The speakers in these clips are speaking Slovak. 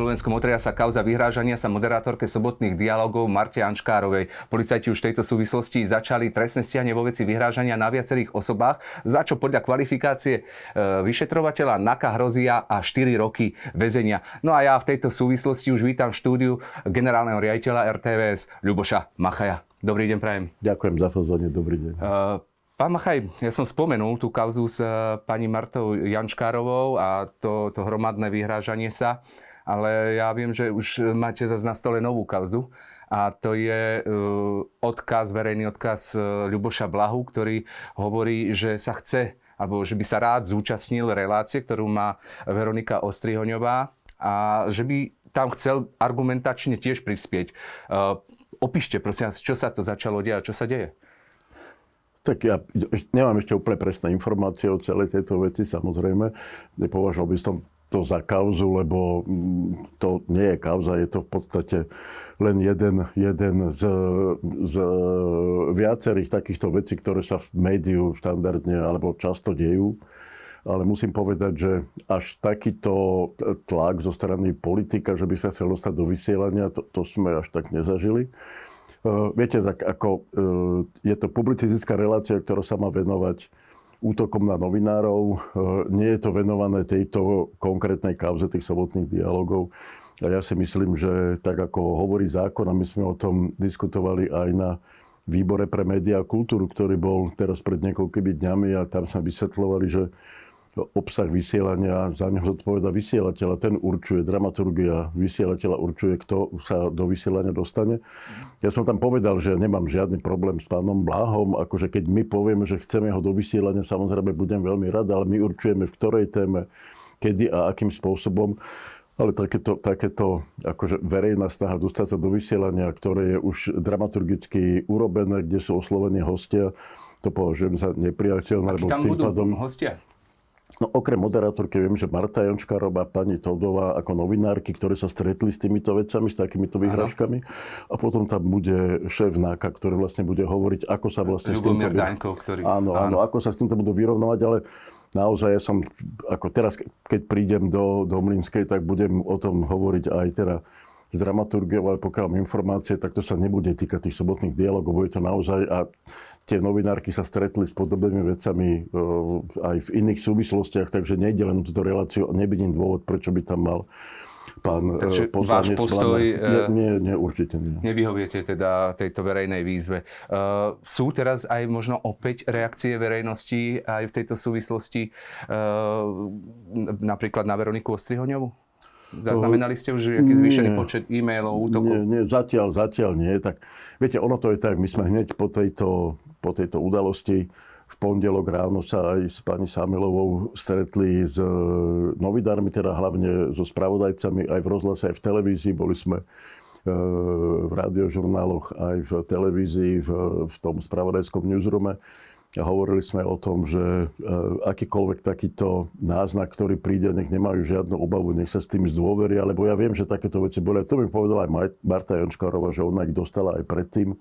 Slovenskom otria sa kauza vyhrážania sa moderátorke sobotných dialogov Marte Anškárovej. Policajti už v tejto súvislosti začali trestné stiahne vo veci vyhrážania na viacerých osobách, za čo podľa kvalifikácie e, vyšetrovateľa NAKA hrozia a 4 roky väzenia. No a ja v tejto súvislosti už vítam štúdiu generálneho riaditeľa RTVS Ľuboša Machaja. Dobrý deň, prajem. Ďakujem za pozvanie, dobrý deň. Uh, Pán Machaj, ja som spomenul tú kauzu s eh, pani Martou Jančkárovou a to, to hromadné vyhrážanie sa, ale ja viem, že už máte zase na stole novú kauzu a to je uh, odkaz, verejný odkaz uh, Ľuboša Blahu, ktorý hovorí, že sa chce alebo že by sa rád zúčastnil relácie, ktorú má Veronika Ostrihoňová a že by tam chcel argumentačne tiež prispieť. Uh, opíšte, prosím vás, čo sa to začalo diať, čo sa deje? Tak ja nemám ešte úplne presné informácie o celej tejto veci, samozrejme. Nepovažoval by som to za kauzu, lebo mm, to nie je kauza, je to v podstate len jeden, jeden z, z viacerých takýchto vecí, ktoré sa v médiu štandardne alebo často dejú. Ale musím povedať, že až takýto tlak zo strany politika, že by sa chcel dostať do vysielania, to, to sme až tak nezažili. Eh, viete, tak ako eh, je to publicistická relácia, ktorá sa má venovať útokom na novinárov. Eh, nie je to venované tejto konkrétnej kauze tých sobotných dialogov. A ja si myslím, že tak ako hovorí zákon, a my sme o tom diskutovali aj na výbore pre médiá a kultúru, ktorý bol teraz pred niekoľkými dňami a tam sme vysvetľovali, že obsah vysielania, za neho zodpoveda vysielateľa. Ten určuje, dramaturgia vysielateľa určuje, kto sa do vysielania dostane. Ja som tam povedal, že nemám žiadny problém s pánom Bláhom, akože keď my povieme, že chceme ho do vysielania, samozrejme budem veľmi rád, ale my určujeme v ktorej téme, kedy a akým spôsobom. Ale takéto, takéto akože verejná snaha dostať sa do vysielania, ktoré je už dramaturgicky urobené, kde sú oslovení hostia, to považujem za nepriateľné. Aký tam budú pádom... hostia? No okrem moderátorky viem, že Marta Jončkárová, pani Todová ako novinárky, ktoré sa stretli s týmito vecami, s takýmito vyhrážkami. A potom tam bude šéf NAKA, ktorý vlastne bude hovoriť, ako sa vlastne Ľubomír s týmto... Daňko, ktorý... Áno, áno, ako sa s týmto budú vyrovnovať, ale naozaj ja som, ako teraz, keď prídem do, do Mlinskej, tak budem o tom hovoriť aj teda s dramaturgiou, ale pokiaľ mám informácie, tak to sa nebude týkať tých sobotných dialogov, bude to naozaj a tie novinárky sa stretli s podobnými vecami e, aj v iných súvislostiach, takže nejde len túto reláciu, nevidím dôvod, prečo by tam mal pán e, Takže váš postoj... Nie, nie, nie, určite nie. Nevyhoviete teda tejto verejnej výzve. Uh, sú teraz aj možno opäť reakcie verejnosti aj v tejto súvislosti uh, napríklad na Veroniku Ostrihoňovu? Zaznamenali ste už nejaký zvýšený počet e-mailov, útokov? Nie, nie, zatiaľ, zatiaľ nie. Tak, viete, ono to je tak, my sme hneď po tejto, po tejto udalosti v pondelok ráno sa aj s pani Samilovou stretli s e, novinármi, teda hlavne so spravodajcami aj v rozhlase, aj v televízii. Boli sme e, v radiožurnáloch, aj v televízii, v, v tom spravodajskom newsroome a hovorili sme o tom, že e, akýkoľvek takýto náznak, ktorý príde, nech nemajú žiadnu obavu, nech sa s tým zdôveria, lebo ja viem, že takéto veci boli. To mi povedala aj Marta Jončkárova, že ona ich dostala aj predtým.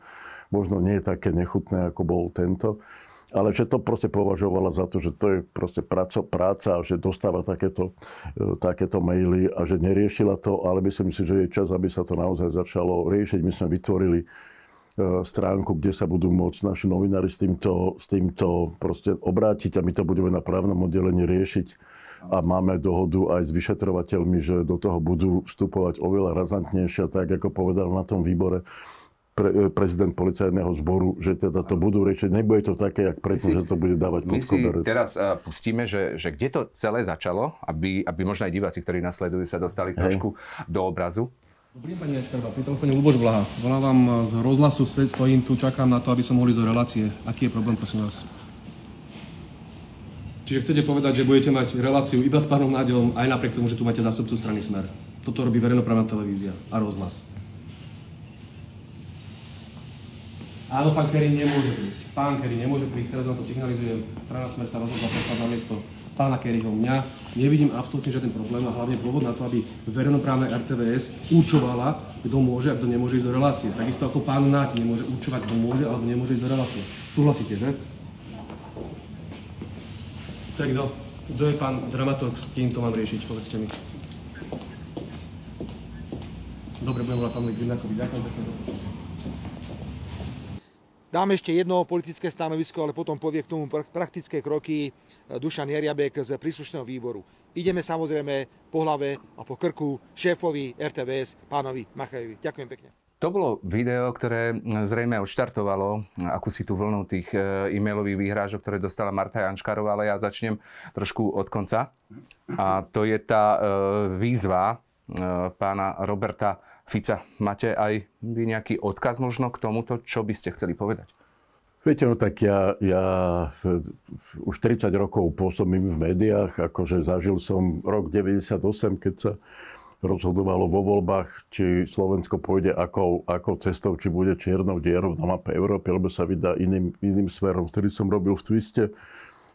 Možno nie je také nechutné, ako bol tento. Ale že to proste považovala za to, že to je proste práca, práca a že dostáva takéto, e, takéto maily a že neriešila to, ale myslím si, že je čas, aby sa to naozaj začalo riešiť. My sme vytvorili E, stránku, kde sa budú môcť naši novinári s týmto, s týmto proste obrátiť a my to budeme na právnom oddelení riešiť. A máme dohodu aj s vyšetrovateľmi, že do toho budú vstupovať oveľa razantnejšie, tak ako povedal na tom výbore pre, e, prezident policajného zboru, že teda to budú riešiť. Nebude to také, jak predtým, že to bude dávať pod si teraz uh, pustíme, že, že kde to celé začalo, aby, aby možno aj diváci, ktorí nasledujú, sa dostali Hej. trošku do obrazu. Dobrý deň, pani Jačkarba, pri telefóne Luboš Blaha. Volám vám z rozhlasu, stojím tu, čakám na to, aby som mohli ísť do relácie. Aký je problém, prosím vás? Čiže chcete povedať, že budete mať reláciu iba s pánom Nádelom, aj napriek tomu, že tu máte zástupcu strany Smer. Toto robí verejnoprávna televízia a rozhlas. Áno, pán Kerry nemôže prísť. Pán Kerry nemôže prísť, teraz vám to signalizujem. Strana Smer sa rozhodla poslať na miesto pána Kerryho, mňa, nevidím absolútne žiaden problém a hlavne dôvod na to, aby verejnoprávne RTVS určovala, kto môže a kto nemôže ísť do relácie. Takisto ako pán Náť nemôže určovať, kto môže alebo nemôže ísť do relácie. Súhlasíte, že? Tak kto? Kto je pán dramaturg, s kým to mám riešiť, povedzte mi. dobre, budem volať pánovi Grindakovi. Ďakujem pekne. Dáme ešte jedno politické stanovisko, ale potom povie k tomu praktické kroky e, Dušan Jariabek z príslušného výboru. Ideme samozrejme po hlave a po krku šéfovi RTVS, pánovi Machajovi. Ďakujem pekne. To bolo video, ktoré zrejme odštartovalo akúsi tú vlnu tých e, e-mailových výhrážok, ktoré dostala Marta Janškárová, ale ja začnem trošku od konca. A to je tá e, výzva pána Roberta Fica. Máte aj vy nejaký odkaz možno k tomuto, čo by ste chceli povedať? Viete, no tak ja, ja už 30 rokov pôsobím v médiách, akože zažil som rok 98, keď sa rozhodovalo vo voľbách, či Slovensko pôjde ako, ako cestou, či bude čiernou dierou na mape Európy, alebo sa vydá iným, iným smerom. Vtedy som robil v Twiste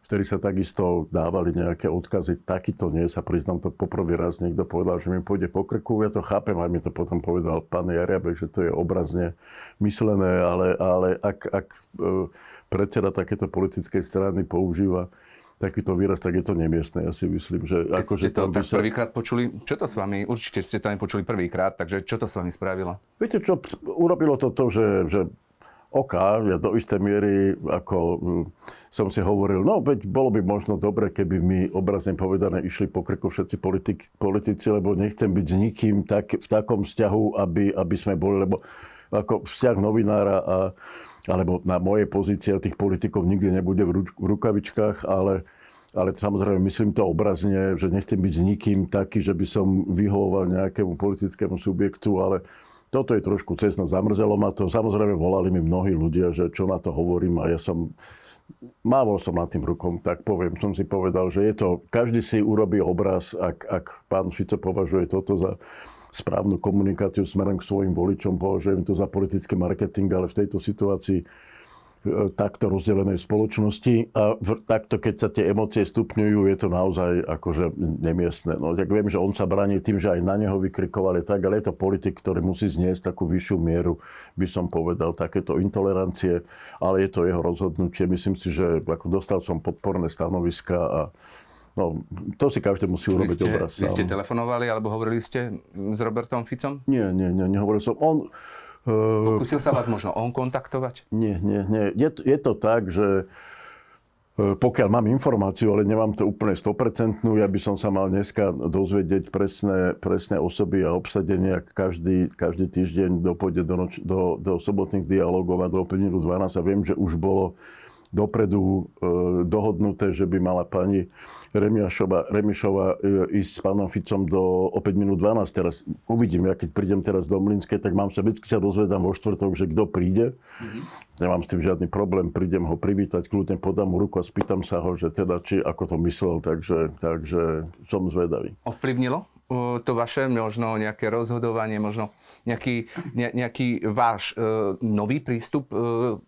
vtedy sa takisto dávali nejaké odkazy. Takýto nie, sa priznám to poprvý raz niekto povedal, že mi pôjde po krku. Ja to chápem, aj mi to potom povedal pán Jariabek, že to je obrazne myslené, ale, ale ak, ak e, predseda takéto politickej strany používa takýto výraz, tak je to nemiestne. Ja si myslím, že... Keď ako, ste to tak sa... prvýkrát počuli, čo to s vami, určite ste to nepočuli prvýkrát, takže čo to s vami spravilo? Viete čo, urobilo to to, že, že oka, ja do istej miery, ako hm, som si hovoril, no veď bolo by možno dobre, keby mi obrazne povedané išli po krku všetci politik, politici, lebo nechcem byť s nikým tak, v takom vzťahu, aby, aby sme boli, lebo ako vzťah novinára a, alebo na mojej pozícii tých politikov nikdy nebude v, ruč, v rukavičkách, ale ale samozrejme myslím to obrazne, že nechcem byť s nikým taký, že by som vyhovoval nejakému politickému subjektu, ale toto je trošku cestno, zamrzelo ma to. Samozrejme volali mi mnohí ľudia, že čo na to hovorím a ja som mávol som nad tým rukom, tak poviem, som si povedal, že je to, každý si urobí obraz, ak, ak pán Fico považuje toto za správnu komunikáciu smerom k svojim voličom, považujem to za politický marketing, ale v tejto situácii takto rozdelenej spoločnosti a v, takto, keď sa tie emócie stupňujú, je to naozaj akože nemiestné. No, tak viem, že on sa bráni tým, že aj na neho vykrikovali tak, ale je to politik, ktorý musí zniesť takú vyššiu mieru, by som povedal, takéto intolerancie, ale je to jeho rozhodnutie. Myslím si, že ako dostal som podporné stanoviska a No, to si každý musí urobiť vy ste, obraz. Vy ste telefonovali alebo hovorili ste s Robertom Ficom? Nie, nie, nie, nehovoril som. On, Pokúsil sa vás možno on kontaktovať? Nie, nie, nie. Je, je to tak, že e, pokiaľ mám informáciu, ale nemám to úplne 100%, ja by som sa mal dneska dozvedieť presné, presné osoby a obsadenie, ak každý, každý týždeň dopôjde do, noč, do, do sobotných dialogov a do 5 minút 12 a viem, že už bolo dopredu e, dohodnuté, že by mala pani Remišova, Remišova ísť s pánom Ficom do o 5 minút 12. Teraz uvidím, ja keď prídem teraz do Mlinskej, tak mám sa, vždy sa dozvedám vo štvrtok, že kto príde. Mm-hmm. Nemám s tým žiadny problém, prídem ho privítať, kľudne podám mu ruku a spýtam sa ho, že teda, či ako to myslel, takže, takže som zvedavý. Ovplyvnilo to vaše možno nejaké rozhodovanie, možno nejaký, ne, nejaký váš e, nový prístup e,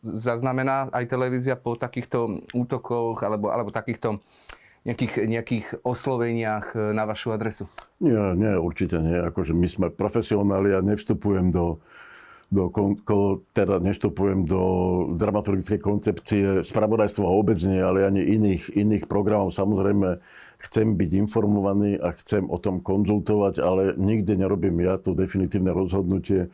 zaznamená aj televízia po takýchto útokoch alebo, alebo takýchto nejakých, nejakých osloveniach e, na vašu adresu? Nie, nie, určite nie. Akože my sme profesionáli a nevstupujem do, do ko, teda nevstupujem do dramaturgickej koncepcie spravodajstva vôbec nie, ale ani iných, iných programov. Samozrejme, chcem byť informovaný a chcem o tom konzultovať, ale nikdy nerobím ja to definitívne rozhodnutie.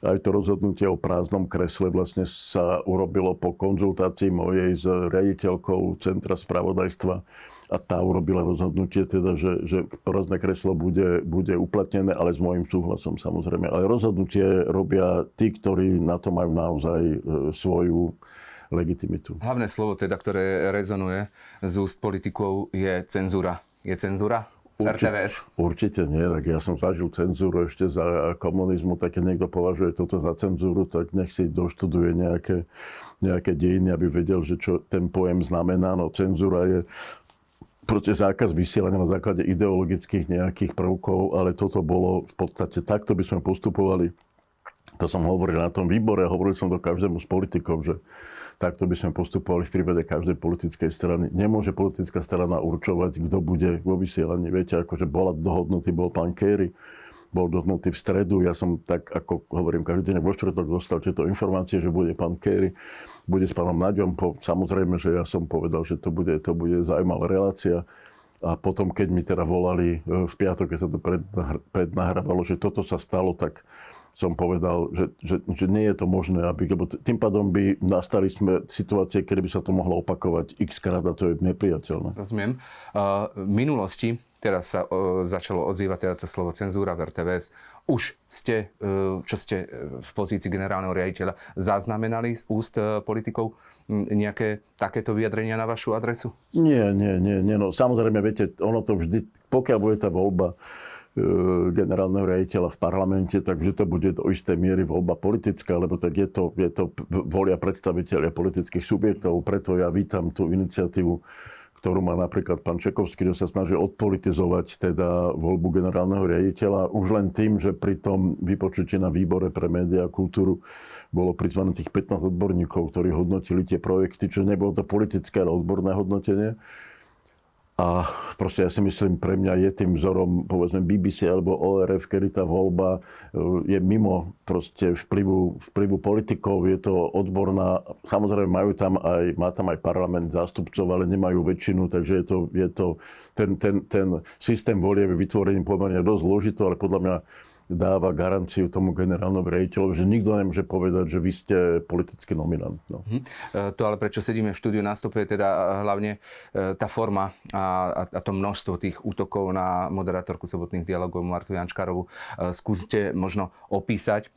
Aj to rozhodnutie o prázdnom kresle vlastne sa urobilo po konzultácii mojej s riaditeľkou Centra spravodajstva a tá urobila rozhodnutie, teda, že, že prázdne kreslo bude, bude uplatnené, ale s môjim súhlasom samozrejme. Ale rozhodnutie robia tí, ktorí na to majú naozaj e, svoju legitimitu. Hlavné slovo teda, ktoré rezonuje z úst politikov je cenzúra. Je cenzúra? Určite, RTVS? určite nie, tak ja som zažil cenzúru ešte za komunizmu, tak keď niekto považuje toto za cenzúru, tak nech si doštuduje nejaké, nejaké dejiny, aby vedel, že čo ten pojem znamená. No cenzúra je proste zákaz vysielania na základe ideologických nejakých prvkov, ale toto bolo v podstate takto by sme postupovali. To som hovoril na tom výbore, hovoril som to každému z politikov, že takto by sme postupovali v prípade každej politickej strany. Nemôže politická strana určovať, kto bude vo vysielaní. Viete, akože bola dohodnutý, bol pán Kerry, bol dohodnutý v stredu. Ja som tak, ako hovorím, každý deň vo štvrtok dostal tieto informácie, že bude pán Kerry, bude s pánom Naďom. Po, samozrejme, že ja som povedal, že to bude, to bude zaujímavá relácia. A potom, keď mi teda volali e, v piatok, keď sa to prednahrávalo, že toto sa stalo, tak som povedal, že, že, že nie je to možné, aby, lebo tým pádom by nastali sme situácie, kedy by sa to mohlo opakovať x krát a to je nepriateľné. Rozumiem. Uh, v minulosti teraz sa uh, začalo ozývať teda to slovo cenzúra v RTVS. Už ste, uh, čo ste v pozícii generálneho riaditeľa, zaznamenali z úst uh, politikov nejaké takéto vyjadrenia na vašu adresu? Nie, nie, nie. nie no, samozrejme, viete, ono to vždy, pokiaľ bude tá voľba, E, generálneho riaditeľa v parlamente, takže to bude do istej miery voľba politická, lebo tak je to, je to volia predstaviteľia politických subjektov. Preto ja vítam tú iniciatívu, ktorú má napríklad pán Čekovský, že sa snaží odpolitizovať teda voľbu generálneho riaditeľa. Už len tým, že pri tom vypočutí na výbore pre médiá a kultúru bolo prizvané tých 15 odborníkov, ktorí hodnotili tie projekty, čo nebolo to politické, ale odborné hodnotenie a proste ja si myslím, pre mňa je tým vzorom, povedzme, BBC alebo ORF, kedy tá voľba e, je mimo proste vplyvu, vplyvu politikov, je to odborná, samozrejme majú tam aj, má tam aj parlament zástupcov, ale nemajú väčšinu, takže je to, je to ten, ten, ten systém volie je vytvorený pomerne dosť zložito, ale podľa mňa dáva garanciu tomu generálnemu riaditeľovi, že nikto nemôže povedať, že vy ste politický nominant. No. Hm. To ale prečo sedíme v štúdiu nastupuje teda e, hlavne e, tá forma a, a to množstvo tých útokov na moderátorku sobotných dialogov Martu Jančkarovu. Skúste možno opísať,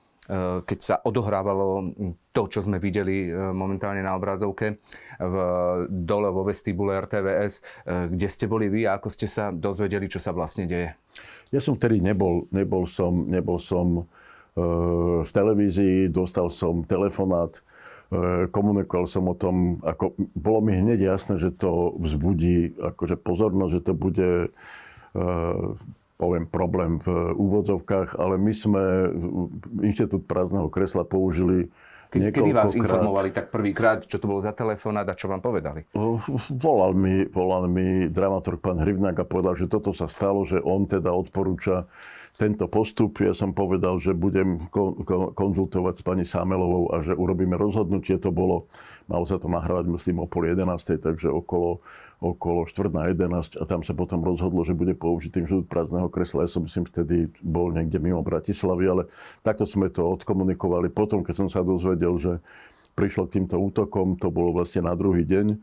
keď sa odohrávalo to, čo sme videli momentálne na obrazovke v dole vo vestibule RTVS, kde ste boli vy a ako ste sa dozvedeli, čo sa vlastne deje? Ja som vtedy nebol, nebol som, nebol som e, v televízii, dostal som telefonát, e, komunikoval som o tom, ako, bolo mi hneď jasné, že to vzbudí akože pozornosť, že to bude e, poviem, problém v úvodzovkách, ale my sme Inštitút prázdneho kresla použili Ke, kedy vás informovali tak prvýkrát, čo to bolo za telefonát a čo vám povedali? Volal mi, volal mi dramaturg pán Hrivnák a povedal, že toto sa stalo, že on teda odporúča tento postup. Ja som povedal, že budem konzultovať s pani Sámelovou a že urobíme rozhodnutie. To bolo, malo sa to nahrávať, myslím, o pol 11, takže okolo, okolo 4 na 11 a tam sa potom rozhodlo, že bude použitý žút prázdneho kresla. Ja som myslím, vtedy bol niekde mimo Bratislavy, ale takto sme to odkomunikovali. Potom, keď som sa dozvedel, že prišlo k týmto útokom, to bolo vlastne na druhý deň,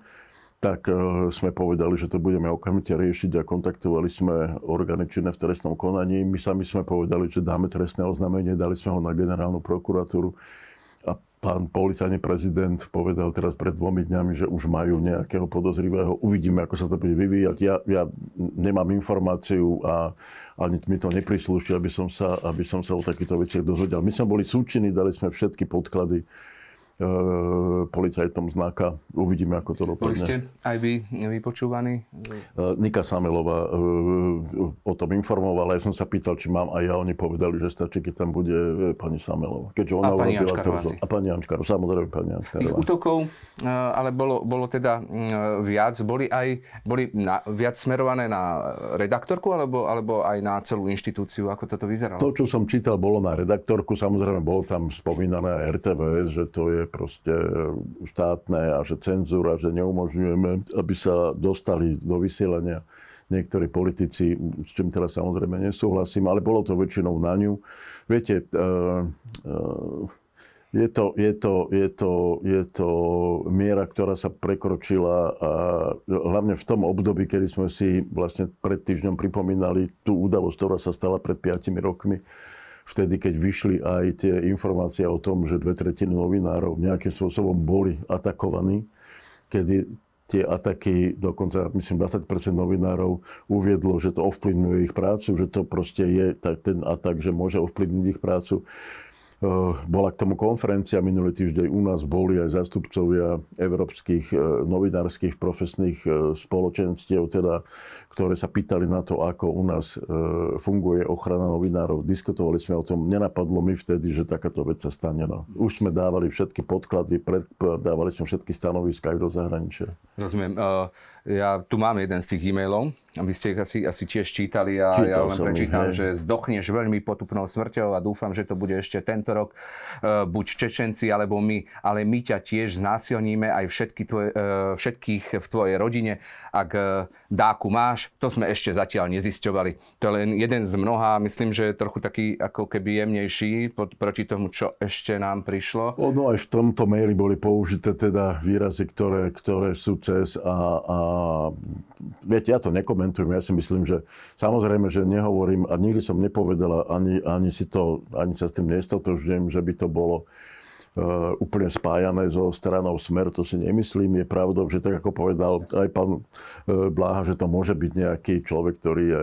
tak e, sme povedali, že to budeme okamžite riešiť a kontaktovali sme orgány činné v trestnom konaní. My sami sme povedali, že dáme trestné oznámenie, dali sme ho na generálnu prokuratúru a pán policajný prezident povedal teraz pred dvomi dňami, že už majú nejakého podozrivého. Uvidíme, ako sa to bude vyvíjať. Ja, ja nemám informáciu a ani mi to neprislúši, aby som sa, aby som sa o takýchto veciach dozvedel. My sme boli súčinní, dali sme všetky podklady policajtom znaka. Uvidíme, ako to dopadne. Boli ste aj vy vypočúvaní? E, Nika Samelová e, o tom informovala. Ja som sa pýtal, či mám aj ja. Oni povedali, že stačí, keď tam bude pani Samelová. Keďže ona a pani Jančkarová A pani Jančkarová, samozrejme pani Jančkarová. Tých útokov, ale bolo, bolo teda viac. Boli aj boli na, viac smerované na redaktorku alebo, alebo aj na celú inštitúciu? Ako toto vyzeralo? To, čo som čítal, bolo na redaktorku. Samozrejme, bolo tam spomínané RTVS, že to je proste štátne a že cenzúra, že neumožňujeme, aby sa dostali do vysielania niektorí politici, s čím teraz samozrejme nesúhlasím, ale bolo to väčšinou na ňu. Viete, uh, uh, je to, je, to, je, to, je to miera, ktorá sa prekročila a hlavne v tom období, kedy sme si vlastne pred týždňom pripomínali tú udalosť, ktorá sa stala pred 5 rokmi, vtedy, keď vyšli aj tie informácie o tom, že dve tretiny novinárov nejakým spôsobom boli atakovaní, kedy tie ataky, dokonca myslím 20% novinárov uviedlo, že to ovplyvňuje ich prácu, že to proste je ten atak, že môže ovplyvniť ich prácu. Eh, bola k tomu konferencia, minulý týždeň u nás boli aj zástupcovia európskych eh, novinárskych profesných eh, spoločenstiev, teda, ktoré sa pýtali na to, ako u nás funguje ochrana novinárov. Diskutovali sme o tom, nenapadlo mi vtedy, že takáto vec sa stane. No. Už sme dávali všetky podklady, dávali sme všetky stanoviska aj do zahraničia. Rozumiem. Ja tu mám jeden z tých e-mailov, Vy ste ich asi, asi tiež čítali a Čítal ja len prečítam, ich, že zdochneš veľmi potupnou smrťou a dúfam, že to bude ešte tento rok. E, Buď Čečenci alebo my, ale my ťa tiež znásilníme aj všetky tvoje, e, všetkých v tvojej rodine. Ak e, dáku máš, to sme ešte zatiaľ nezisťovali. To je len jeden z mnoha, myslím, že je trochu taký ako keby jemnejší pod, proti tomu, čo ešte nám prišlo. Ono aj v tomto maili boli použité teda výrazy, ktoré, ktoré sú cez a, a viete, ja to nekomentujem, ja si myslím, že samozrejme, že nehovorím a nikdy som nepovedala, ani, ani si to, ani sa s tým nestotožňujem, že by to bolo úplne spájané so stranou Smer, to si nemyslím. Je pravdou, že tak ako povedal aj pán uh, Bláha, že to môže byť nejaký človek, ktorý je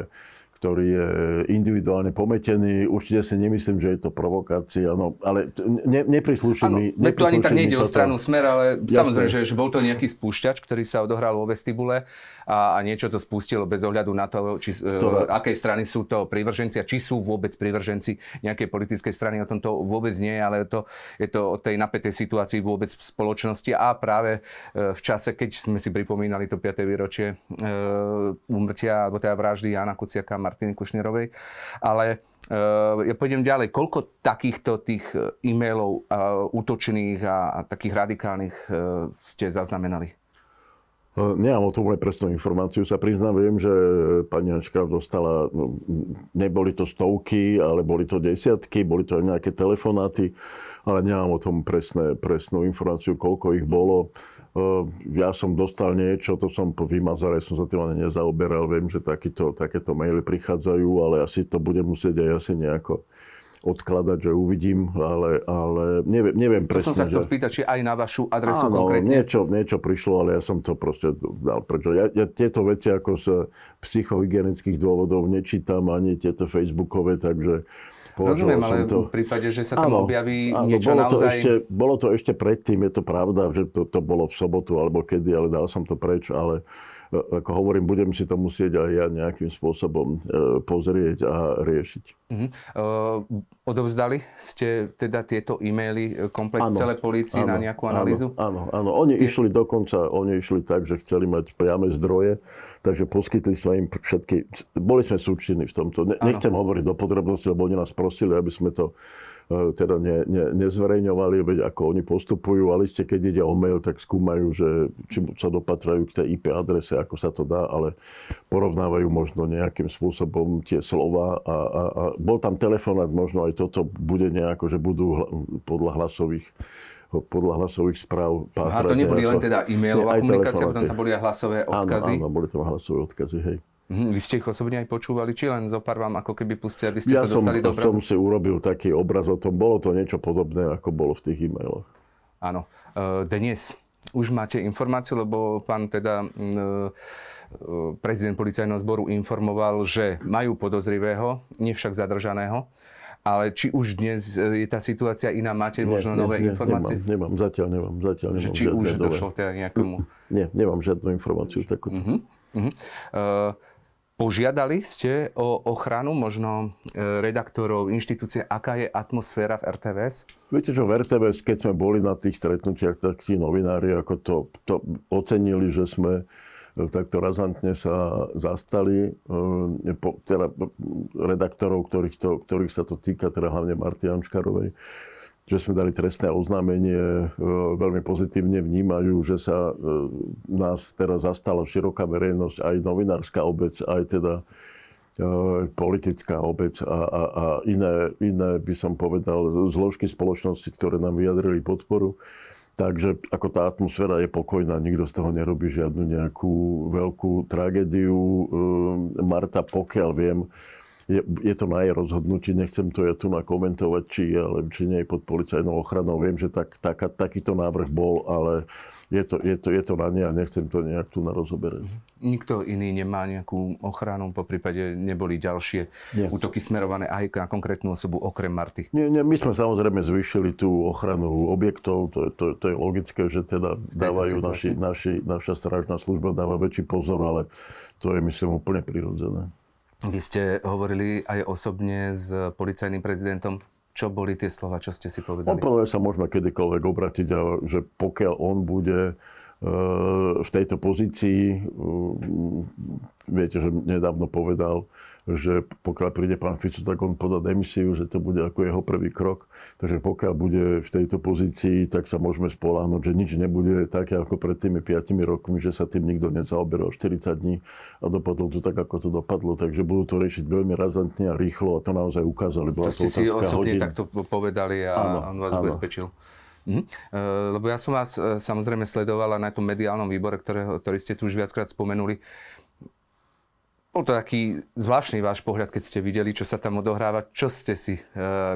ktorý je individuálne pometený. Určite si nemyslím, že je to provokácia, no, ale ne, neprislúši Áno, mi... to ani tak nejde o toto. stranu smer, ale Jasné. samozrejme, že, že bol to nejaký spúšťač, ktorý sa odohral vo vestibule a, a niečo to spustilo bez ohľadu na to, či, to... To- akej strany sú to prívrženci a či sú vôbec prívrženci nejakej politickej strany. O tom to vôbec nie ale to, je to o tej napätej situácii vôbec v spoločnosti a práve e, v čase, keď sme si pripomínali to 5. výročie e, úmrtia, alebo teda vraždy Jana Kuciaka Martiny Kušnerovej. Ale Uh, ja pôjdem ďalej. Koľko takýchto tých e, e-mailov uh, útočných a, takých radikálnych ste zaznamenali? Nemám o tom presnú informáciu. Sa priznám, viem, že pani Hančka dostala, no, neboli to stovky, ale boli to desiatky, boli to aj nejaké telefonáty, ale nemám o tom presné, presnú informáciu, koľko ich bolo. E, Ja som dostal niečo, to som vymazal, ja som sa tým ani nezaoberal. Viem, že takýto, takéto maily prichádzajú, ale asi to budem musieť aj asi nejako odkladať, že uvidím, ale, ale neviem, neviem To presne. som sa chcel že... spýtať, či aj na vašu adresu Áno, konkrétne. niečo, niečo prišlo, ale ja som to proste dal preč. Ja, ja tieto veci ako z psychohygienických dôvodov nečítam, ani tieto facebookové, takže Rozumiem, ale to... v prípade, že sa tam objaví niečo bolo to, naozaj... ešte, bolo to ešte predtým, je to pravda, že to, to bolo v sobotu alebo kedy, ale dal som to preč, ale ako hovorím, budem si to musieť aj ja nejakým spôsobom e, pozrieť a riešiť. Uh, odovzdali ste teda tieto e-maily e, komplet Áno, celé policii na nejakú analýzu? Áno, áno. Oni Ty... išli dokonca, oni išli tak, že chceli mať priame zdroje, takže poskytli sme im všetky, boli sme súčinní v tomto. Ne, nechcem hovoriť do podrobnosti, lebo oni nás prosili, aby sme to teda ne, ne, nezverejňovali, veď ako oni postupujú, ale ešte keď ide o mail, tak skúmajú, že či sa dopatrajú k tej IP adrese, ako sa to dá, ale porovnávajú možno nejakým spôsobom tie slova a, a, a bol tam telefonát, možno aj toto bude nejako, že budú hla- podľa hlasových podľa hlasových správ pátrať to neboli len nejako. teda e-mailová komunikácia, potom tam boli aj hlasové odkazy. Áno, áno, boli tam hlasové odkazy, hej. Mhm, Vy ste ich osobne aj počúvali, či len zo pár vám ako keby pustili, aby ste Ja sa som, dostali do som obrazu? si urobil taký obraz o tom. Bolo to niečo podobné, ako bolo v tých e-mailoch. Áno. E, Dnes už máte informáciu, lebo pán teda mm, e, prezident policajného zboru informoval, že majú podozrivého, nie však zadržaného. Ale či už dnes e, je tá situácia iná, máte možno nové informácie? Nemám, nemám, zatiaľ nemám. Zatiaľ Že nemám či už došlo teda nejakému... Nie, nemám žiadnu informáciu takúto. Uh-huh. Uh-huh. Uh, požiadali ste o ochranu možno e, redaktorov, inštitúcie, aká je atmosféra v RTVS? Viete čo, v RTVS, keď sme boli na tých stretnutiach, tak tí novinári ako to, to ocenili, že sme e, takto razantne sa zastali e, teda redaktorov, ktorých, to, ktorých sa to týka, teda hlavne Marty Jančkarovej, že sme dali trestné oznámenie, e, veľmi pozitívne vnímajú, že sa e, nás teraz zastala široká verejnosť, aj novinárska obec, aj teda e, politická obec a, a, a iné, iné, by som povedal, zložky spoločnosti, ktoré nám vyjadrili podporu. Takže ako tá atmosféra je pokojná, nikto z toho nerobí žiadnu nejakú veľkú tragédiu. Marta, pokiaľ viem, je, je to na jej rozhodnutí, nechcem to ja tu nakomentovať, či je, ale či nie je pod policajnou ochranou. Viem, že tak, tak, takýto návrh bol, ale je to, je, to, je to na nej a nechcem to nejak tu na rozoberať. Nikto iný nemá nejakú ochranu, po prípade neboli ďalšie Nie. útoky smerované aj na konkrétnu osobu okrem Marty. Nie, nie, my sme samozrejme zvýšili tú ochranu objektov, to, je- to, to je logické, že teda dávajú naši, naši, naša strážna služba dáva väčší pozor, ale to je myslím úplne prirodzené. Vy ste hovorili aj osobne s policajným prezidentom. Čo boli tie slova, čo ste si On povedali? povedal, že sa môžeme kedykoľvek obratiť že pokiaľ on bude v tejto pozícii. Viete, že nedávno povedal, že pokiaľ príde pán Fico, tak on podá demisiu, že to bude ako jeho prvý krok. Takže pokiaľ bude v tejto pozícii, tak sa môžeme spoláhnuť, že nič nebude také ako pred tými 5 rokmi, že sa tým nikto nezaoberal 40 dní a dopadlo to tak, ako to dopadlo. Takže budú to riešiť veľmi razantne a rýchlo a to naozaj ukázali. Bola to ste si osobne hodin. takto povedali a áno, on vás áno. ubezpečil. E, lebo ja som vás e, samozrejme sledovala na tom mediálnom výbore, ktorého, ktorý ste tu už viackrát spomenuli. Bol to taký zvláštny váš pohľad, keď ste videli, čo sa tam odohráva. Čo ste si e,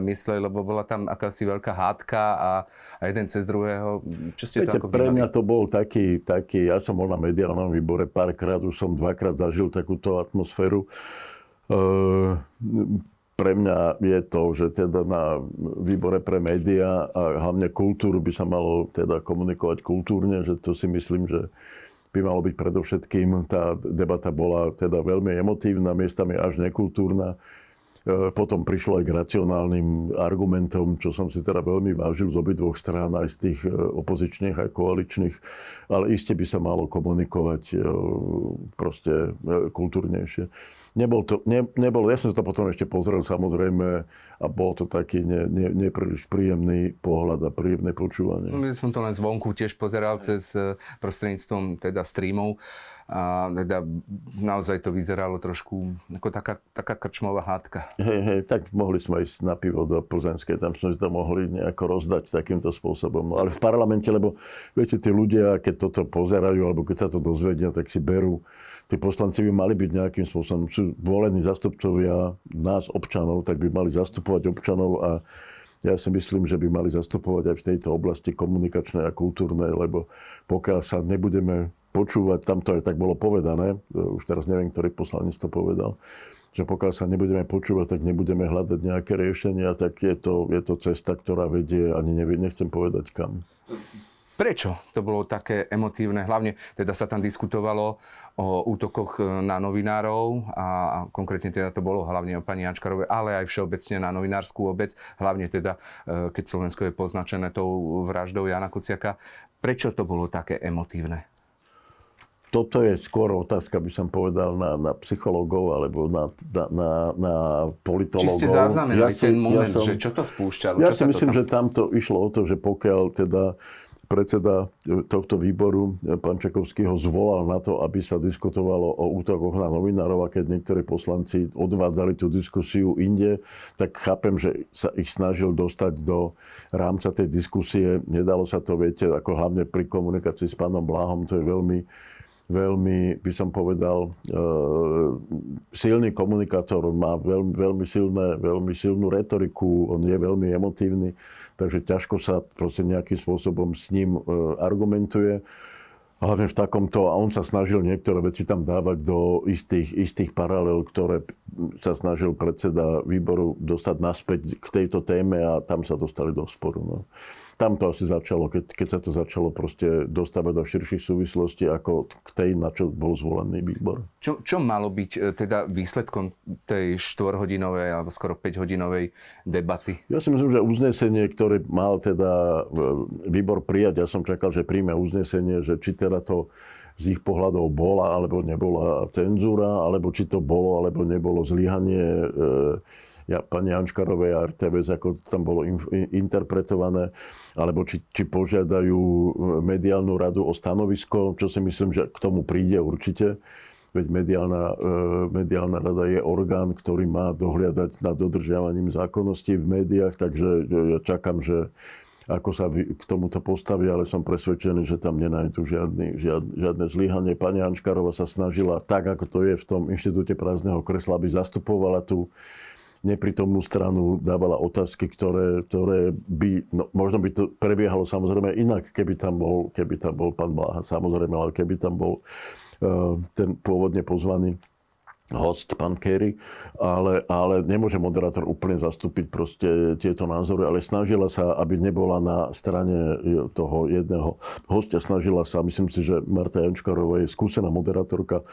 mysleli? Lebo bola tam akási veľká hádka a, a jeden cez druhého. Čo ste Viete, to ako Pre mňa to bol taký, taký, ja som bol na mediálnom výbore párkrát, už som dvakrát zažil takúto atmosféru. E, pre mňa je to, že teda na výbore pre médiá a hlavne kultúru by sa malo teda komunikovať kultúrne, že to si myslím, že by malo byť predovšetkým. Tá debata bola teda veľmi emotívna, miestami až nekultúrna. E, potom prišlo aj k racionálnym argumentom, čo som si teda veľmi vážil z obidvoch strán, aj z tých e, opozičných, aj koaličných. Ale iste by sa malo komunikovať e, proste kultúrnejšie nebol to, ne, nebol, ja som to potom ešte pozrel samozrejme a bol to taký ne, ne, nepríliš príjemný pohľad a príjemné počúvanie. Ja som to len zvonku tiež pozeral cez eh, prostredníctvom teda streamov a teda naozaj to vyzeralo trošku ako taká, taká krčmová hádka. Hej, hej, tak mohli sme ísť na pivo do Plzenskej, tam sme to mohli nejako rozdať takýmto spôsobom. Ale v parlamente, lebo viete, tí ľudia, keď toto pozerajú, alebo keď sa to dozvedia, tak si berú tí poslanci by mali byť nejakým spôsobom, sú volení zastupcovia nás, občanov, tak by mali zastupovať občanov a ja si myslím, že by mali zastupovať aj v tejto oblasti komunikačnej a kultúrnej, lebo pokiaľ sa nebudeme počúvať, tam to aj tak bolo povedané, už teraz neviem, ktorý poslanec to povedal, že pokiaľ sa nebudeme počúvať, tak nebudeme hľadať nejaké riešenia, tak je to, je to cesta, ktorá vedie, ani nevie, nechcem povedať kam. Prečo to bolo také emotívne? Hlavne teda sa tam diskutovalo o útokoch na novinárov a konkrétne teda to bolo hlavne o pani Jančkarovej, ale aj všeobecne na novinárskú obec, hlavne teda e, keď Slovensko je poznačené tou vraždou Jana Kuciaka. Prečo to bolo také emotívne? Toto je skôr otázka, by som povedal, na, na psychológov alebo na, na, na, na politológov. Či ste zaznamenali ja ten moment, ja som, že čo to spúšťalo? Ja čo si myslím, tam... že tamto išlo o to, že pokiaľ teda predseda tohto výboru, pán Čakovský, ho zvolal na to, aby sa diskutovalo o útokoch na novinárov a keď niektorí poslanci odvádzali tú diskusiu inde, tak chápem, že sa ich snažil dostať do rámca tej diskusie. Nedalo sa to, viete, ako hlavne pri komunikácii s pánom Bláhom, to je veľmi veľmi, by som povedal, e, silný komunikátor, má veľmi, veľmi, silné, veľmi silnú retoriku, on je veľmi emotívny takže ťažko sa proste nejakým spôsobom s ním e, argumentuje. Hlavne v takomto, a on sa snažil niektoré veci tam dávať do istých, istých paralel, ktoré sa snažil predseda výboru dostať naspäť k tejto téme a tam sa dostali do sporu. No tam to asi začalo, keď, keď sa to začalo proste dostávať do širších súvislostí ako k tej, na čo bol zvolený výbor. Čo, čo malo byť e, teda výsledkom tej 4-hodinovej alebo skoro 5-hodinovej debaty? Ja si myslím, že uznesenie, ktoré mal teda e, výbor prijať, ja som čakal, že príjme uznesenie, že či teda to z ich pohľadov bola alebo nebola cenzúra, alebo či to bolo alebo nebolo zlyhanie e, pani Anškarovej a RTVS, ako tam bolo in, interpretované, alebo či, či požiadajú e, mediálnu radu o stanovisko, čo si myslím, že k tomu príde určite. Veď mediálna, e, mediálna rada je orgán, ktorý má dohliadať nad dodržiavaním zákonností v médiách, takže ja čakám, že ako sa k tomuto postaví, ale som presvedčený, že tam nenájdu žiadny, žiadne, žiadne zlyhanie. Pani Anškarova sa snažila tak, ako to je v tom inštitúte prázdneho kresla, aby zastupovala tú neprítomnú stranu dávala otázky, ktoré, ktoré by, no, možno by to prebiehalo samozrejme inak, keby tam bol, keby tam bol pán Bláha, samozrejme, ale keby tam bol uh, ten pôvodne pozvaný host, pán Kerry, ale, ale nemôže moderátor úplne zastúpiť proste tieto názory, ale snažila sa, aby nebola na strane toho jedného hostia, snažila sa, myslím si, že Marta Jančkarová je skúsená moderátorka,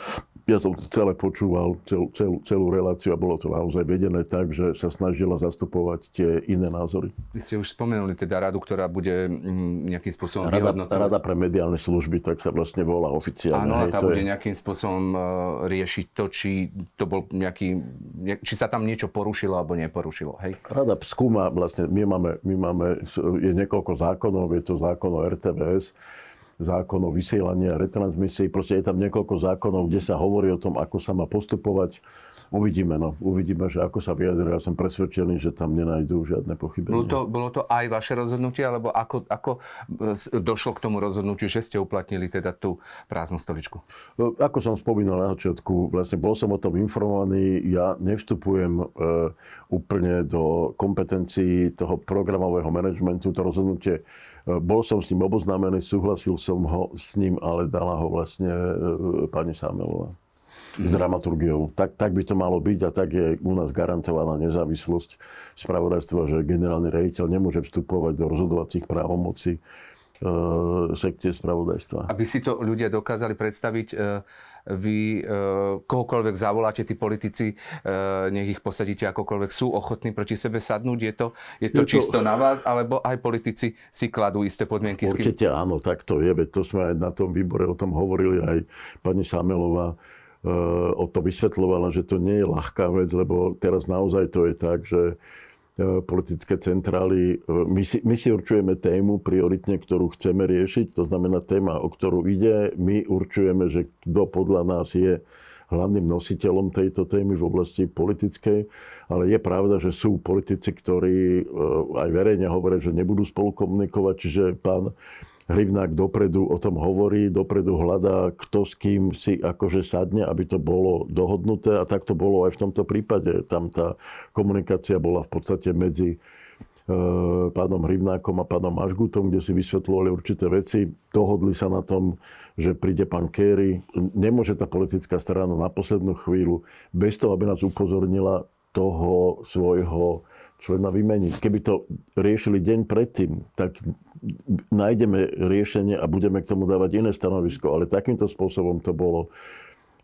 ja som celé počúval, celú, celú, celú reláciu a bolo to naozaj vedené tak, že sa snažila zastupovať tie iné názory. Vy ste už spomenuli teda radu, ktorá bude mm, nejakým spôsobom Rada, vyhodnocovať. Rada pre mediálne služby, tak sa vlastne volá oficiálne. Áno, a tá to bude je- nejakým spôsobom uh, riešiť to, či to bol nejaký, ne- či sa tam niečo porušilo alebo neporušilo. Hej? Rada skúma, vlastne my máme, my máme, je niekoľko zákonov, je to zákon o RTVS, zákon o vysielaní a retransmisii, proste je tam niekoľko zákonov, kde sa hovorí o tom, ako sa má postupovať. Uvidíme, no. Uvidíme, že ako sa vyjadria. Ja som presvedčený, že tam nenajdú žiadne pochybenia. Bolo to, bolo to aj vaše rozhodnutie, alebo ako, ako e, došlo k tomu rozhodnutiu, že ste uplatnili teda tú prázdnu stoličku? No, Ako som spomínal na začiatku, vlastne bol som o tom informovaný. Ja nevstupujem e, úplne do kompetencií toho programového manažmentu. To rozhodnutie, e, bol som s ním oboznámený, súhlasil som ho s ním, ale dala ho vlastne e, pani Samelová s dramaturgiou. Tak, tak by to malo byť a tak je u nás garantovaná nezávislosť spravodajstva, že generálny rejiteľ nemôže vstupovať do rozhodovacích právomocí sekcie spravodajstva. Aby si to ľudia dokázali predstaviť, e, vy e, kohokoľvek zavoláte, tí politici, nech ich posadíte akokoľvek, sú ochotní proti sebe sadnúť? Je to, je to Je to- čisto na vás, alebo aj politici si kladú isté podmienky? Určite áno, tak to je. Veď to sme aj na tom výbore o tom hovorili aj pani Samelová o to vysvetľovala, že to nie je ľahká vec, lebo teraz naozaj to je tak, že politické centrály, e, my si, my si určujeme tému prioritne, ktorú chceme riešiť, to znamená téma, o ktorú ide, my určujeme, že kto podľa nás je hlavným nositeľom tejto témy v oblasti politickej, ale je pravda, že sú politici, ktorí e, aj verejne hovoria, že nebudú spolu komunikovať, čiže pán Hrivnák dopredu o tom hovorí, dopredu hľadá, kto s kým si akože sadne, aby to bolo dohodnuté a tak to bolo aj v tomto prípade. Tam tá komunikácia bola v podstate medzi e, pánom Hrivnákom a pánom Mažgutom, kde si vysvetľovali určité veci. Dohodli sa na tom, že príde pán Kerry. Nemôže tá politická strana na poslednú chvíľu, bez toho, aby nás upozornila, toho svojho člena vymeniť. Keby to riešili deň predtým, tak nájdeme riešenie a budeme k tomu dávať iné stanovisko. Ale takýmto spôsobom to bolo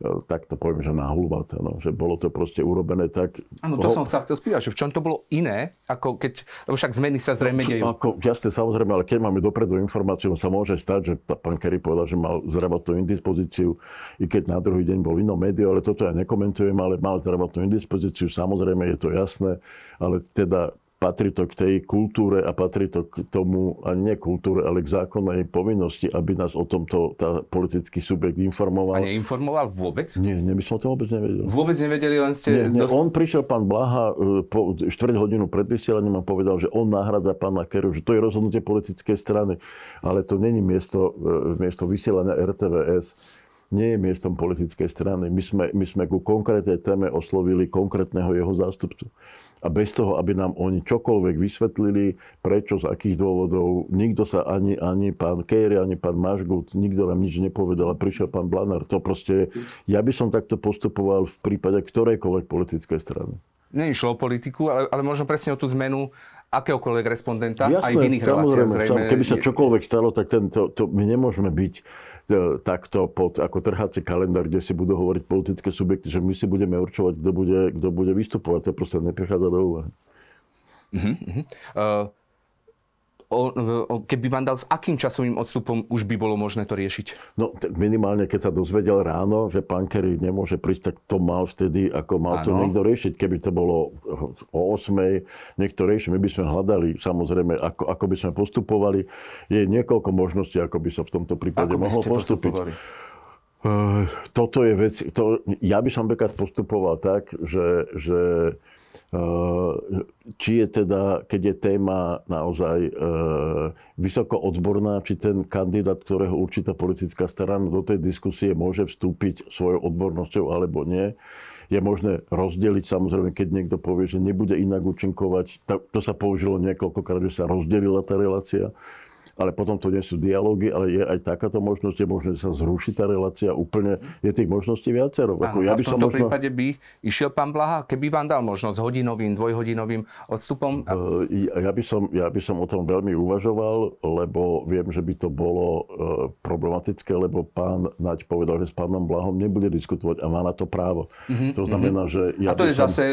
tak to poviem, že nahulvaté, no. že bolo to proste urobené tak... Áno, to som sa chcel spýtať, že v čom to bolo iné, ako keď, lebo však zmeny sa zrejme dejú. Ako, jasne, samozrejme, ale keď máme dopredu informáciu, sa môže stať, že tá- pán Kerry povedal, že mal zdravotnú indispozíciu, i keď na druhý deň bol inom médiu, ale toto ja nekomentujem, ale mal zdravotnú indispozíciu, samozrejme je to jasné, ale teda patrí to k tej kultúre a patrí to k tomu, ani nie kultúre, ale k zákonnej povinnosti, aby nás o tomto tá politický subjekt A informoval. neinformoval vôbec? Nie, nie, my sme to vôbec nevedeli. Vôbec nevedeli, len ste... Nie, nie, dost- on prišiel, pán Blaha, e, po štvrť hodinu pred vysielaním a povedal, že on nahradza pána Keru, že to je rozhodnutie politickej strany, ale to není miesto, e, miesto vysielania RTVS nie je miestom politickej strany. My sme, my sme ku konkrétnej téme oslovili konkrétneho jeho zástupcu. A bez toho, aby nám oni čokoľvek vysvetlili, prečo, z akých dôvodov, nikto sa ani, ani pán Kejri, ani pán Mažgut, nikto nám nič nepovedal a prišiel pán Blanár. To proste, ja by som takto postupoval v prípade ktorejkoľvek politickej strany. Neišlo o politiku, ale, ale možno presne o tú zmenu akéhokoľvek respondenta, aj v iných samozrejme, reláciách zrejme. Keby sa čokoľvek stalo, tak tento, to, my nemôžeme byť takto pod, ako trhací kalendár, kde si budú hovoriť politické subjekty, že my si budeme určovať, kto bude, kto bude vystupovať. To proste neprichádza do úvahy. Uh, o, o, keby vám dal s akým časovým odstupom už by bolo možné to riešiť? No, minimálne, keď sa dozvedel ráno, že pán Kerry nemôže prísť, tak to mal vtedy, ako mal to Áno. niekto riešiť. Keby to bolo o 8. niekto rieši, my by sme hľadali, samozrejme, ako, ako by sme postupovali. Je niekoľko možností, ako by sa v tomto prípade Ako mohlo postúpiť. postupovali? Eh, Toto je vec, to, ja by som postupoval tak, že, že eh, či je teda, keď je téma naozaj eh, vysoko odborná, či ten kandidát, ktorého určitá politická strana do tej diskusie môže vstúpiť svojou odbornosťou alebo nie. Je možné rozdeliť, samozrejme, keď niekto povie, že nebude inak účinkovať. To sa použilo niekoľkokrát, že sa rozdelila tá relácia ale potom to nie sú dialógy, ale je aj takáto možnosť, je možné sa zrušiť tá relácia úplne. Je tých možností viacero. Ako ja by v tomto možno... prípade by išiel pán Blaha, keby vám dal možnosť hodinovým, dvojhodinovým odstupom? Ja by, som, ja by som o tom veľmi uvažoval, lebo viem, že by to bolo e, problematické, lebo pán Naď povedal, že s pánom Blahom nebude diskutovať a má na to právo. Mm-hmm, to znamená, mm-hmm. že... Ja a to je som... zase,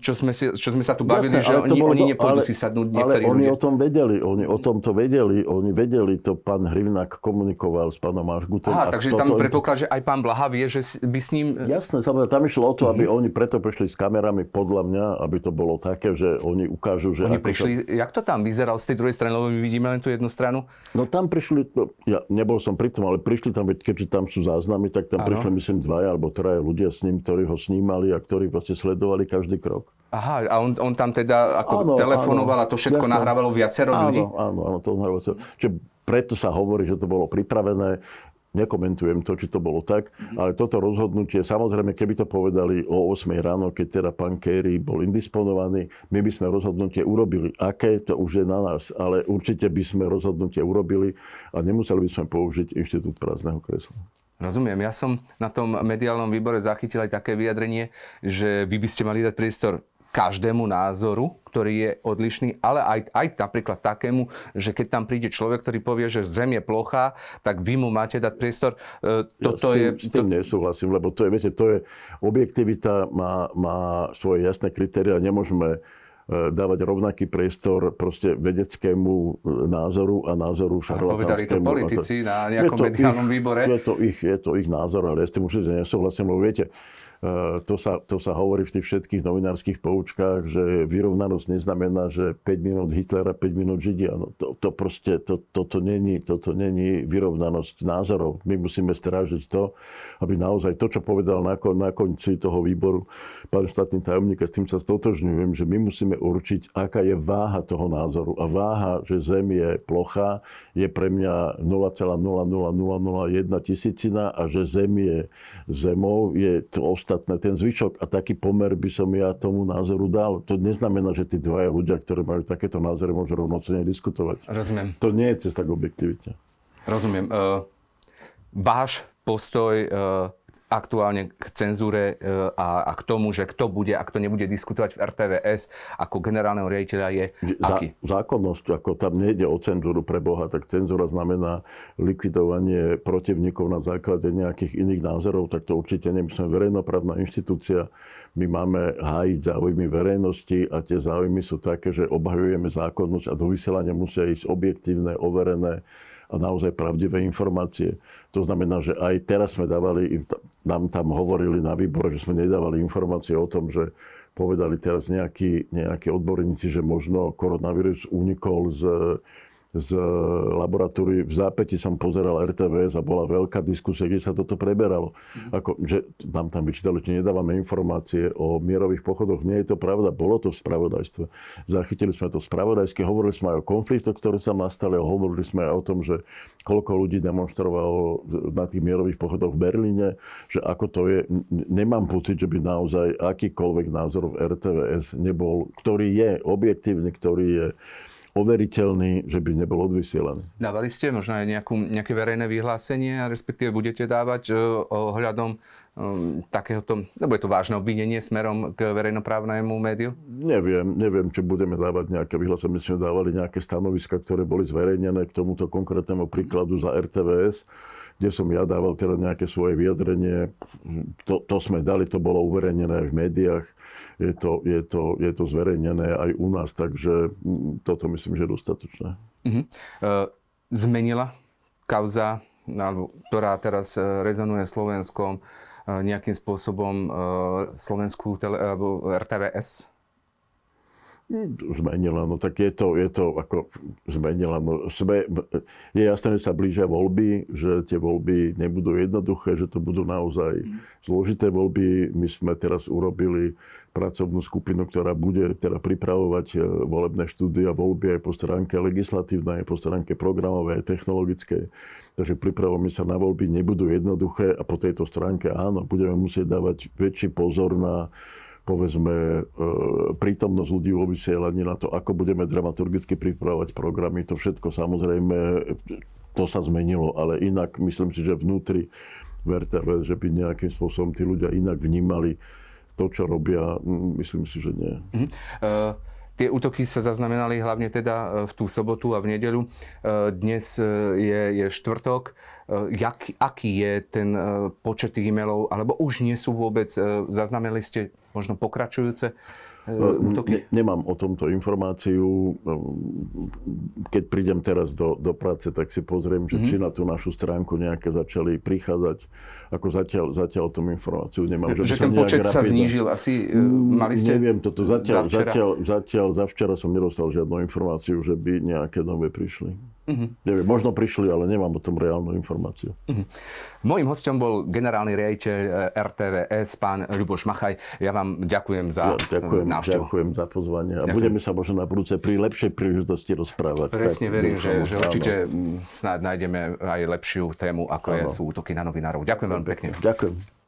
čo sme, si, čo sme sa tu bavili, Jasne, že oni, oni nepôjdu ale, si sadnúť niektorí Ale oni ľudia. o tom vedeli, oni o tom to vedeli, oni vedeli, to pán Hrivnák komunikoval s pánom Ažgutom. Aha, takže tam predpoklad, že aj pán Blaha vie, že by s ním... Jasné, samozrejme, tam išlo o to, mm-hmm. aby oni preto prišli s kamerami, podľa mňa, aby to bolo také, že oni ukážu, že... Oni prišli, to... jak to tam vyzeralo z tej druhej strany, lebo my vidíme len tú jednu stranu? No tam prišli, no, ja nebol som pri tom, ale prišli tam, keďže tam sú záznamy, tak tam ano. prišli myslím dvaja alebo traja ľudia s ním, ktorí ho snímali a ktorí proste sledovali každý krok. Aha, a on, on tam teda ako áno, telefonoval áno, a to všetko jasné. nahrávalo viacero áno, ľudí? Áno, áno, to nahrávalo. Čiže preto sa hovorí, že to bolo pripravené. Nekomentujem to, či to bolo tak, mm-hmm. ale toto rozhodnutie, samozrejme, keby to povedali o 8 ráno, keď teda pán Kerry bol indisponovaný, my by sme rozhodnutie urobili. Aké, to už je na nás, ale určite by sme rozhodnutie urobili a nemuseli by sme použiť inštitút prázdneho kresla. Rozumiem. Ja som na tom mediálnom výbore zachytil aj také vyjadrenie, že vy by ste mali dať priestor každému názoru, ktorý je odlišný, ale aj, aj napríklad takému, že keď tam príde človek, ktorý povie, že Zem je plochá, tak vy mu máte dať priestor. E, toto ja s tým, je... S tým nesúhlasím, lebo to je, viete, to je, objektivita má, má svoje jasné kritéria, nemôžeme e, dávať rovnaký priestor proste vedeckému e, názoru a názoru šarlatánskému. Povedali to politici na nejakom mediálnom výbore. Je to, ich, je to ich názor, ale ja s tým určite nesúhlasím, lebo viete, to sa, to sa hovorí v tých všetkých novinárskych poučkách, že vyrovnanosť neznamená, že 5 minút Hitlera, 5 minút Židia. No to, to proste, to, toto není, toto není vyrovnanosť názorov. My musíme strážiť to, aby naozaj to, čo povedal na, na konci toho výboru pán štátny tajomník, a s tým sa stotožňujem, že my musíme určiť, aká je váha toho názoru. A váha, že Zem je plocha, je pre mňa 0,00001 tisícina a že Zem je zemou, je to ostatné, ten zvyšok a taký pomer by som ja tomu názoru dal. To neznamená, že tí dvaja ľudia, ktorí majú takéto názory, môžu rovnocene diskutovať. Rozumiem. To nie je cesta k objektivite. Rozumiem. Uh, váš postoj uh, aktuálne k cenzúre e, a, a k tomu, že kto bude a kto nebude diskutovať v RTVS ako generálneho riaditeľa je aký? Zá, zákonnosť, ako tam nejde o cenzúru pre Boha, tak cenzúra znamená likvidovanie protivníkov na základe nejakých iných názorov, tak to určite nie. My sme verejnoprávna inštitúcia, my máme hájiť záujmy verejnosti a tie záujmy sú také, že obhajujeme zákonnosť a do vysielania musia ísť objektívne, overené a naozaj pravdivé informácie. To znamená, že aj teraz sme dávali, nám tam hovorili na výbore, že sme nedávali informácie o tom, že povedali teraz nejakí, nejakí odborníci, že možno koronavírus unikol z z laboratórií. V zápäti som pozeral RTVS a bola veľká diskusia, kde sa toto preberalo. Mm. Ako, že nám tam vyčítali, že nedávame informácie o mierových pochodoch. Nie je to pravda, bolo to v spravodajstve. Zachytili sme to spravodajské, hovorili sme aj o konfliktoch, ktoré sa nastali, hovorili sme aj o tom, že koľko ľudí demonstrovalo na tých mierových pochodoch v Berlíne, že ako to je. Nemám pocit, že by naozaj akýkoľvek názor v RTVS nebol, ktorý je objektívny, ktorý je overiteľný, že by nebol odvysielaný. Dávali ste možno aj nejakú, nejaké verejné vyhlásenie, respektíve budete dávať uh, ohľadom um, takéhoto, lebo je to vážne obvinenie smerom k verejnoprávnemu médiu? Neviem, neviem, či budeme dávať nejaké vyhlásenie. My sme dávali nejaké stanoviska, ktoré boli zverejnené k tomuto konkrétnemu príkladu za RTVS kde som ja dával teda nejaké svoje vyjadrenie. To, to sme dali, to bolo uverejnené aj v médiách. Je to, je, to, je to zverejnené aj u nás, takže mm, toto myslím, že je dostatočné. Uh-huh. Zmenila kauza, ktorá teraz e, rezonuje Slovenskom, e, nejakým spôsobom slovenskú tele, RTVS? Zmenila, no tak je to, je to ako zmenila. No, sme, je jasné, že sa blížia voľby, že tie voľby nebudú jednoduché, že to budú naozaj zložité voľby. My sme teraz urobili pracovnú skupinu, ktorá bude teda pripravovať e, volebné štúdie a voľby aj po stránke legislatívnej, aj po stránke programovej, aj technologickej. Takže pripravujeme sa na voľby, nebudú jednoduché a po tejto stránke áno, budeme musieť dávať väčší pozor na povedzme, e, prítomnosť ľudí vo vysielaní na to, ako budeme dramaturgicky pripravovať programy. To všetko samozrejme, to sa zmenilo, ale inak myslím si, že vnútri v že by nejakým spôsobom tí ľudia inak vnímali to, čo robia, myslím si, že nie. Mhm. Uh, Tie útoky sa zaznamenali hlavne teda v tú sobotu a v nedeľu. Dnes je, je štvrtok. Jak, aký je ten počet e-mailov, alebo už nie sú vôbec, zaznamenali ste možno pokračujúce útoky? Ne, nemám o tomto informáciu. Keď prídem teraz do, do práce, tak si pozriem, že mm-hmm. či na tú našu stránku nejaké začali prichádzať. Ako zatiaľ, zatiaľ o tom informáciu nemám. Že, že ten počet sa znížil asi? Mm, mali ste Neviem toto. Zatiaľ, zatiaľ, zatiaľ, za včera som nedostal žiadnu informáciu, že by nejaké nové prišli. Uh-huh. Neviem, možno prišli, ale nemám o tom reálnu informáciu. Uh-huh. Mojím hostom bol generálny riaditeľ eh, RTVS, pán Ľuboš Machaj. Ja vám ďakujem za ja, ďakujem, návštevu. Ďakujem za pozvanie. A ďakujem. budeme sa možno na budúce pri lepšej príležitosti rozprávať. Presne tak, verím, že, že určite snáď nájdeme aj lepšiu tému, ako je, sú útoky na novinárov. Ďakujem veľmi pekne. Ďakujem.